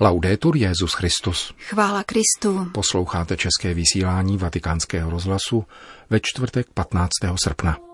Laudetur Jezus Christus. Chvála Kristu. Posloucháte české vysílání Vatikánského rozhlasu ve čtvrtek 15. srpna.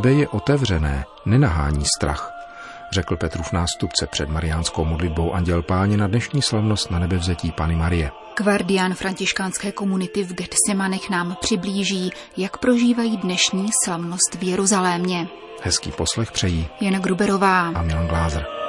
Nebe je otevřené, nenahání strach, řekl Petrův nástupce před mariánskou modlitbou Anděl Páně na dnešní slavnost na nebevzetí Pany Marie. Kvardián františkánské komunity v Getsemanech nám přiblíží, jak prožívají dnešní slavnost v Jeruzalémě. Hezký poslech přejí Jana Gruberová a Milan Glázer.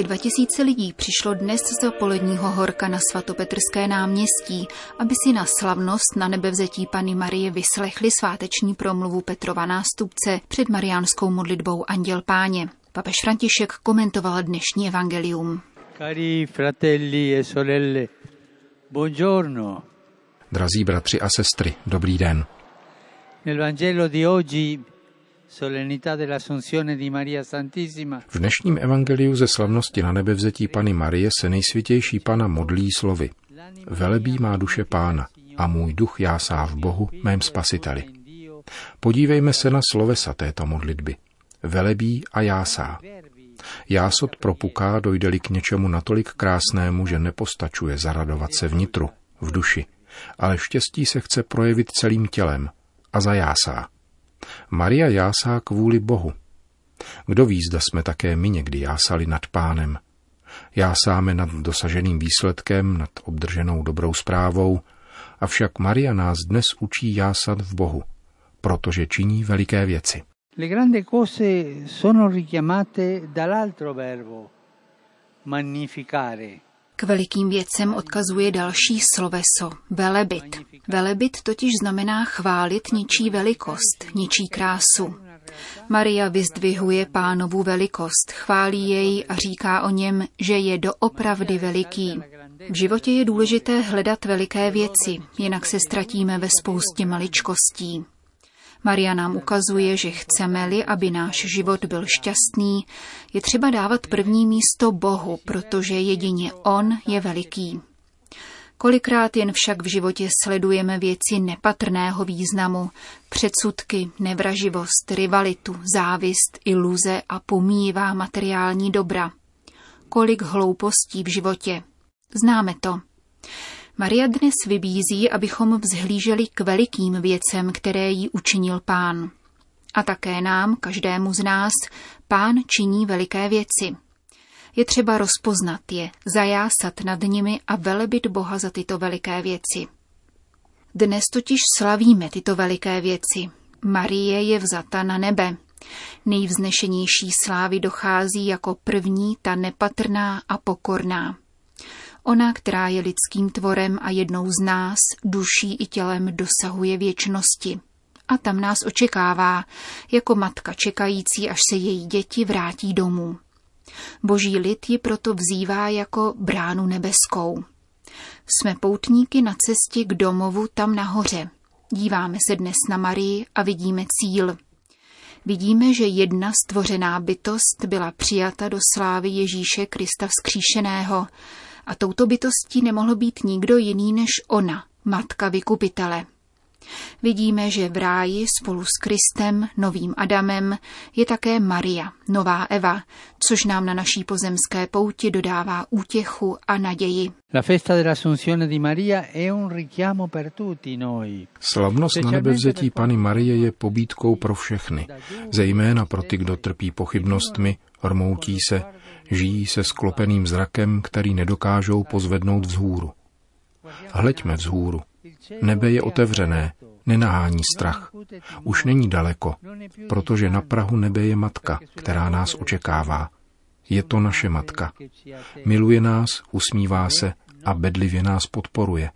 Asi 2000 lidí přišlo dnes z dopoledního horka na svatopetrské náměstí, aby si na slavnost na nebevzetí Pany Marie vyslechli sváteční promluvu Petrova nástupce před mariánskou modlitbou Anděl Páně. Papež František komentoval dnešní evangelium. Cari fratelli e sorelle, buongiorno. Drazí bratři a sestry, dobrý den. Nel Vangelo di oggi V dnešním evangeliu ze slavnosti na nebevzetí Pany Marie se nejsvětější Pana modlí slovy. Velebí má duše Pána a můj duch jásá v Bohu, mém spasiteli. Podívejme se na slovesa této modlitby. Velebí a jásá. Jásot propuká, dojde-li k něčemu natolik krásnému, že nepostačuje zaradovat se vnitru, v duši, ale štěstí se chce projevit celým tělem a zajásá. Maria jásá kvůli Bohu. Kdo ví, zda jsme také my někdy jásali nad pánem. Jásáme nad dosaženým výsledkem, nad obdrženou dobrou zprávou, avšak Maria nás dnes učí jásat v Bohu, protože činí veliké věci. Le grandi cose sono richiamate dall'altro verbo, magnificare. K velikým věcem odkazuje další sloveso, velebit. Velebit totiž znamená chválit ničí velikost, ničí krásu. Maria vyzdvihuje pánovu velikost, chválí jej a říká o něm, že je doopravdy veliký. V životě je důležité hledat veliké věci, jinak se ztratíme ve spoustě maličkostí. Maria nám ukazuje, že chceme-li, aby náš život byl šťastný, je třeba dávat první místo Bohu, protože jedině On je veliký. Kolikrát jen však v životě sledujeme věci nepatrného významu, předsudky, nevraživost, rivalitu, závist, iluze a pomíjivá materiální dobra. Kolik hloupostí v životě. Známe to. Maria dnes vybízí, abychom vzhlíželi k velikým věcem, které jí učinil pán. A také nám, každému z nás, pán činí veliké věci. Je třeba rozpoznat je, zajásat nad nimi a velebit Boha za tyto veliké věci. Dnes totiž slavíme tyto veliké věci. Marie je vzata na nebe. Nejvznešenější slávy dochází jako první ta nepatrná a pokorná. Ona, která je lidským tvorem a jednou z nás, duší i tělem dosahuje věčnosti. A tam nás očekává, jako matka čekající, až se její děti vrátí domů. Boží lid ji proto vzývá jako bránu nebeskou. Jsme poutníky na cestě k domovu tam nahoře. Díváme se dnes na Marii a vidíme cíl. Vidíme, že jedna stvořená bytost byla přijata do slávy Ježíše Krista vzkříšeného, a touto bytostí nemohl být nikdo jiný než ona, matka vykupitele. Vidíme, že v ráji spolu s Kristem, novým Adamem, je také Maria, nová Eva, což nám na naší pozemské pouti dodává útěchu a naději. La festa dell'Assunzione di Maria è un richiamo per tutti noi. Slavnost na nebevzetí Pany Marie je pobídkou pro všechny, zejména pro ty, kdo trpí pochybnostmi, rmoutí se, žijí se sklopeným zrakem, který nedokážou pozvednout vzhůru. Hleďme vzhůru. Nebe je otevřené, nenahání strach. Už není daleko, protože na Prahu nebe je matka, která nás očekává. Je to naše matka. Miluje nás, usmívá se a bedlivě nás podporuje.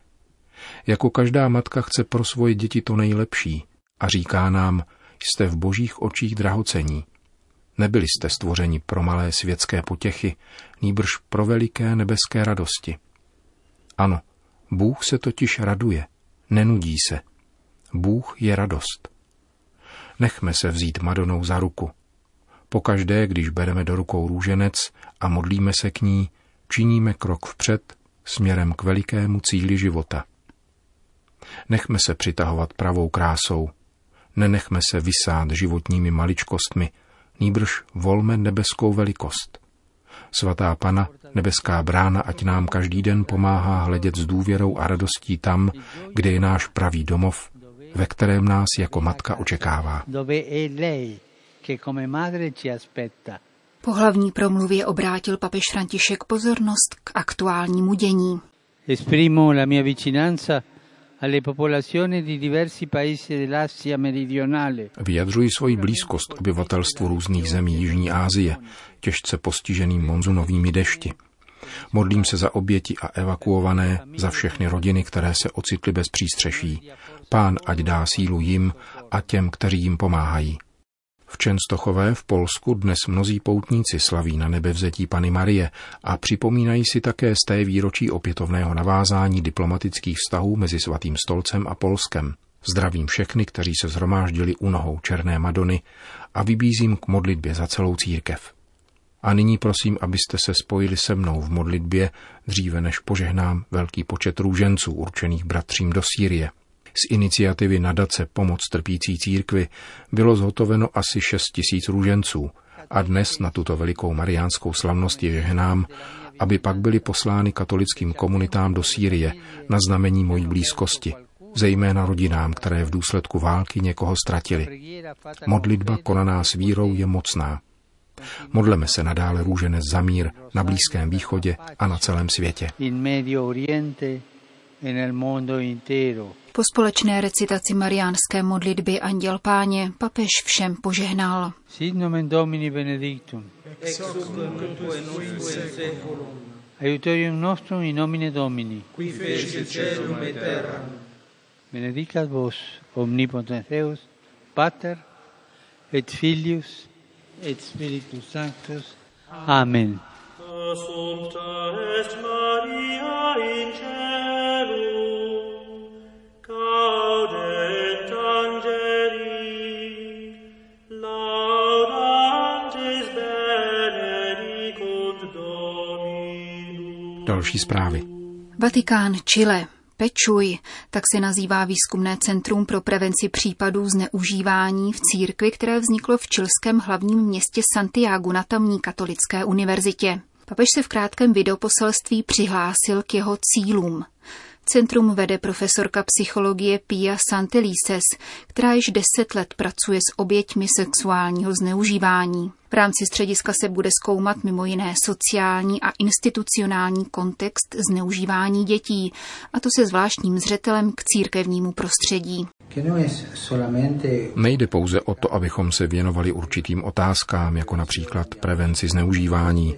Jako každá matka chce pro svoje děti to nejlepší a říká nám, jste v božích očích drahocení. Nebyli jste stvořeni pro malé světské potěchy, nýbrž pro veliké nebeské radosti. Ano, Bůh se totiž raduje, nenudí se. Bůh je radost. Nechme se vzít Madonou za ruku. Pokaždé, když bereme do rukou růženec a modlíme se k ní, činíme krok vpřed směrem k velikému cíli života. Nechme se přitahovat pravou krásou, nenechme se vysát životními maličkostmi, nýbrž volme nebeskou velikost. Svatá Pana, nebeská brána, ať nám každý den pomáhá hledět s důvěrou a radostí tam, kde je náš pravý domov, ve kterém nás jako matka očekává. Po hlavní promluvě obrátil papež František pozornost k aktuálnímu dění. Esprimo la mia vicinanza Vyjadřuji svoji blízkost obyvatelstvu různých zemí Jižní Asie, těžce postiženým monzunovými dešti. Modlím se za oběti a evakuované, za všechny rodiny, které se ocitly bez přístřeší. Pán ať dá sílu jim a těm, kteří jim pomáhají. V Čenstochové v Polsku dnes mnozí poutníci slaví na nebevzetí Pany Marie a připomínají si také z té výročí opětovného navázání diplomatických vztahů mezi Svatým stolcem a Polskem. Zdravím všechny, kteří se zhromáždili u nohou Černé Madony a vybízím k modlitbě za celou církev. A nyní prosím, abyste se spojili se mnou v modlitbě dříve než požehnám velký počet růženců určených bratřím do Sýrie. Z iniciativy nadace Pomoc trpící církvy bylo zhotoveno asi 6 tisíc růženců a dnes na tuto velikou mariánskou slavnost je žehnám, aby pak byly poslány katolickým komunitám do Sýrie na znamení mojí blízkosti, zejména rodinám, které v důsledku války někoho ztratili. Modlitba konaná s vírou je mocná. Modleme se nadále růženec za mír na Blízkém východě a na celém světě. Po společné recitaci mariánské modlitby Anděl Páně papež všem požehnal. Sit nomen Domini benedictum. Ex hoc nunc et seculum. Aiutorium nostrum in nomine Domini. Qui feci celum et terram. Benedicat vos omnipotens Deus, Pater et Filius et Spiritus Sanctus. Amen. Assumpta est Další zprávy. Vatikán, Chile. Pečuj, tak se nazývá výzkumné centrum pro prevenci případů zneužívání v církvi, které vzniklo v čilském hlavním městě Santiago na tamní katolické univerzitě. Papež se v krátkém videoposelství přihlásil k jeho cílům. Centrum vede profesorka psychologie Pia Santelises, která již deset let pracuje s oběťmi sexuálního zneužívání. V rámci střediska se bude zkoumat mimo jiné sociální a institucionální kontext zneužívání dětí, a to se zvláštním zřetelem k církevnímu prostředí. Nejde pouze o to, abychom se věnovali určitým otázkám, jako například prevenci zneužívání,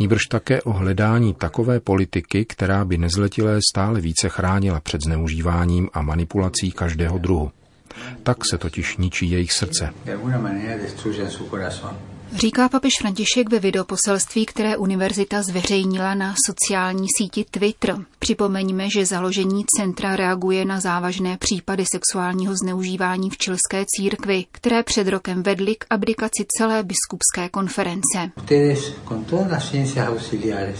níbrž také o hledání takové politiky, která by nezletilé stále více chránila před zneužíváním a manipulací každého druhu. Tak se totiž ničí jejich srdce. Říká papež František ve videoposelství, které univerzita zveřejnila na sociální síti Twitter. Připomeňme, že založení centra reaguje na závažné případy sexuálního zneužívání v čilské církvi, které před rokem vedly k abdikaci celé biskupské konference.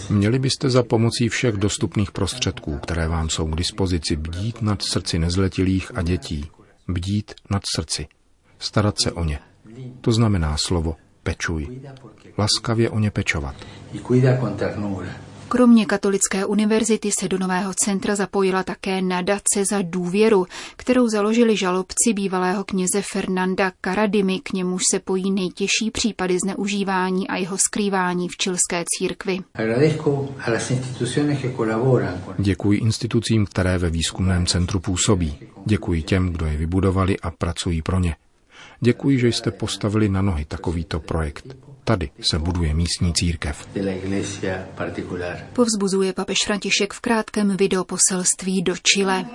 Měli byste za pomocí všech dostupných prostředků, které vám jsou k dispozici, bdít nad srdci nezletilých a dětí. Bdít nad srdci. Starat se o ně. To znamená slovo pečuj. Laskavě o ně pečovat. Kromě Katolické univerzity se do nového centra zapojila také nadace za důvěru, kterou založili žalobci bývalého kněze Fernanda Karadimy, k němuž se pojí nejtěžší případy zneužívání a jeho skrývání v čilské církvi. Děkuji institucím, které ve výzkumném centru působí. Děkuji těm, kdo je vybudovali a pracují pro ně. Děkuji, že jste postavili na nohy takovýto projekt. Tady se buduje místní církev. Povzbuzuje papež František v krátkém videoposelství do Chile.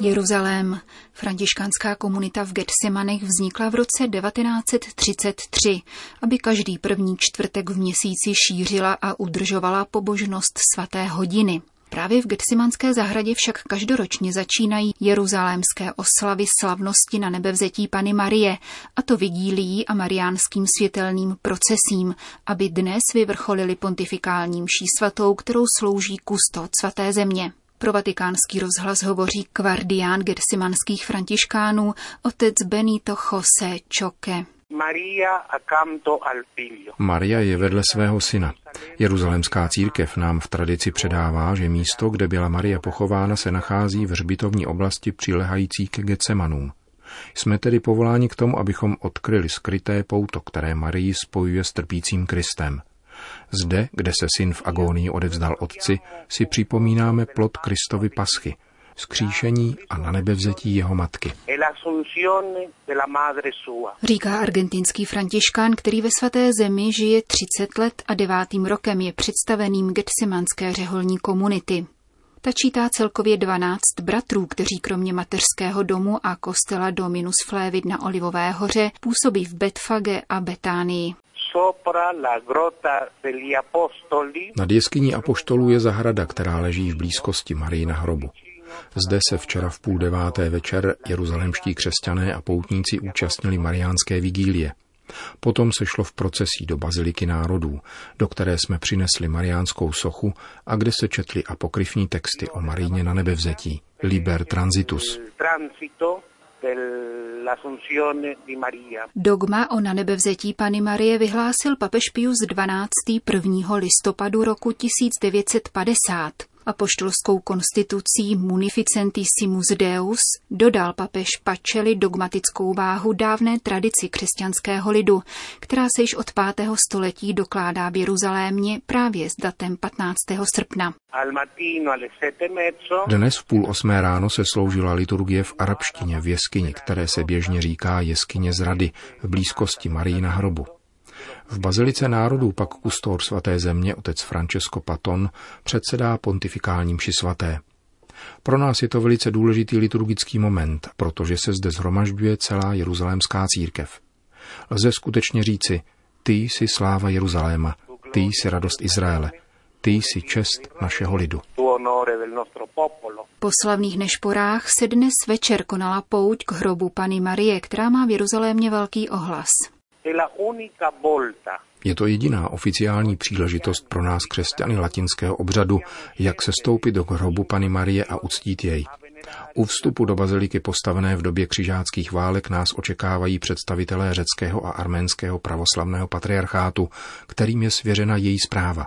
Jeruzalém. Františkánská komunita v Getsemanech vznikla v roce 1933, aby každý první čtvrtek v měsíci šířila a udržovala pobožnost svaté hodiny. Právě v Getsemanské zahradě však každoročně začínají jeruzalémské oslavy slavnosti na nebevzetí Pany Marie, a to vidílí a mariánským světelným procesím, aby dnes vyvrcholili pontifikální mší svatou, kterou slouží kustot svaté země. Pro vatikánský rozhlas hovoří kvardián gersimanských františkánů otec Benito Jose Choque. Maria je vedle svého syna. Jeruzalemská církev nám v tradici předává, že místo, kde byla Maria pochována, se nachází v hřbitovní oblasti přilehající ke Getsemanům. Jsme tedy povoláni k tomu, abychom odkryli skryté pouto, které Marii spojuje s trpícím Kristem. Zde, kde se syn v agónii odevzdal otci, si připomínáme plot Kristovy paschy, skříšení a na nebevzetí jeho matky. Říká argentinský františkán, který ve svaté zemi žije 30 let a devátým rokem je představeným Getsemanské řeholní komunity. Ta čítá celkově 12 bratrů, kteří kromě mateřského domu a kostela Dominus Flévid na Olivové hoře působí v Betfage a Betánii. Nad jeskyní apoštolů je zahrada, která leží v blízkosti Marii na hrobu. Zde se včera v půl deváté večer jeruzalemští křesťané a poutníci účastnili mariánské vigílie. Potom se šlo v procesí do Baziliky národů, do které jsme přinesli mariánskou sochu a kde se četly apokryfní texty o Maríně na nebevzetí. Liber transitus. Dogma o nanebevzetí Pany Marie vyhlásil papež Pius XII. 1. listopadu roku 1950 apoštolskou konstitucí Munificentissimus Deus dodal papež Pačeli dogmatickou váhu dávné tradici křesťanského lidu, která se již od 5. století dokládá v Jeruzalémě právě s datem 15. srpna. Dnes v půl osmé ráno se sloužila liturgie v arabštině v jeskyni, které se běžně říká jeskyně zrady v blízkosti Marii na hrobu. V Bazilice národů pak kustor svaté země otec Francesco Paton předsedá pontifikální mši svaté. Pro nás je to velice důležitý liturgický moment, protože se zde zhromažďuje celá jeruzalémská církev. Lze skutečně říci, ty jsi sláva Jeruzaléma, ty jsi radost Izraele, ty jsi čest našeho lidu. Po slavných nešporách se dnes večer konala pouť k hrobu Pany Marie, která má v Jeruzalémě velký ohlas. Je to jediná oficiální příležitost pro nás křesťany latinského obřadu, jak se stoupit do hrobu Pany Marie a uctít jej. U vstupu do baziliky postavené v době křižáckých válek nás očekávají představitelé řeckého a arménského pravoslavného patriarchátu, kterým je svěřena její zpráva.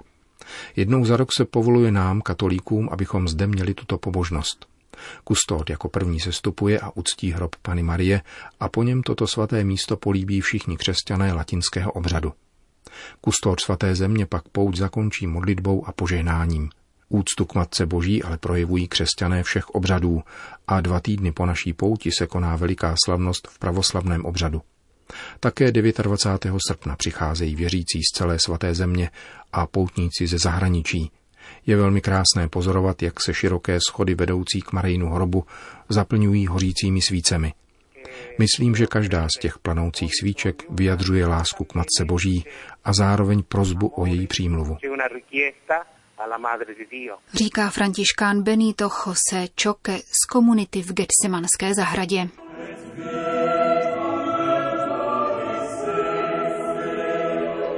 Jednou za rok se povoluje nám, katolíkům, abychom zde měli tuto pobožnost. Kustód jako první sestupuje a uctí hrob Pany Marie a po něm toto svaté místo políbí všichni křesťané latinského obřadu. Kustód svaté země pak pouť zakončí modlitbou a požehnáním. Úctu k Matce Boží ale projevují křesťané všech obřadů a dva týdny po naší pouti se koná veliká slavnost v pravoslavném obřadu. Také 29. srpna přicházejí věřící z celé svaté země a poutníci ze zahraničí, je velmi krásné pozorovat, jak se široké schody vedoucí k Marijinu hrobu zaplňují hořícími svícemi. Myslím, že každá z těch planoucích svíček vyjadřuje lásku k Matce Boží a zároveň prozbu o její přímluvu. Říká františkán Benito Jose Choque z komunity v Getsemanské zahradě.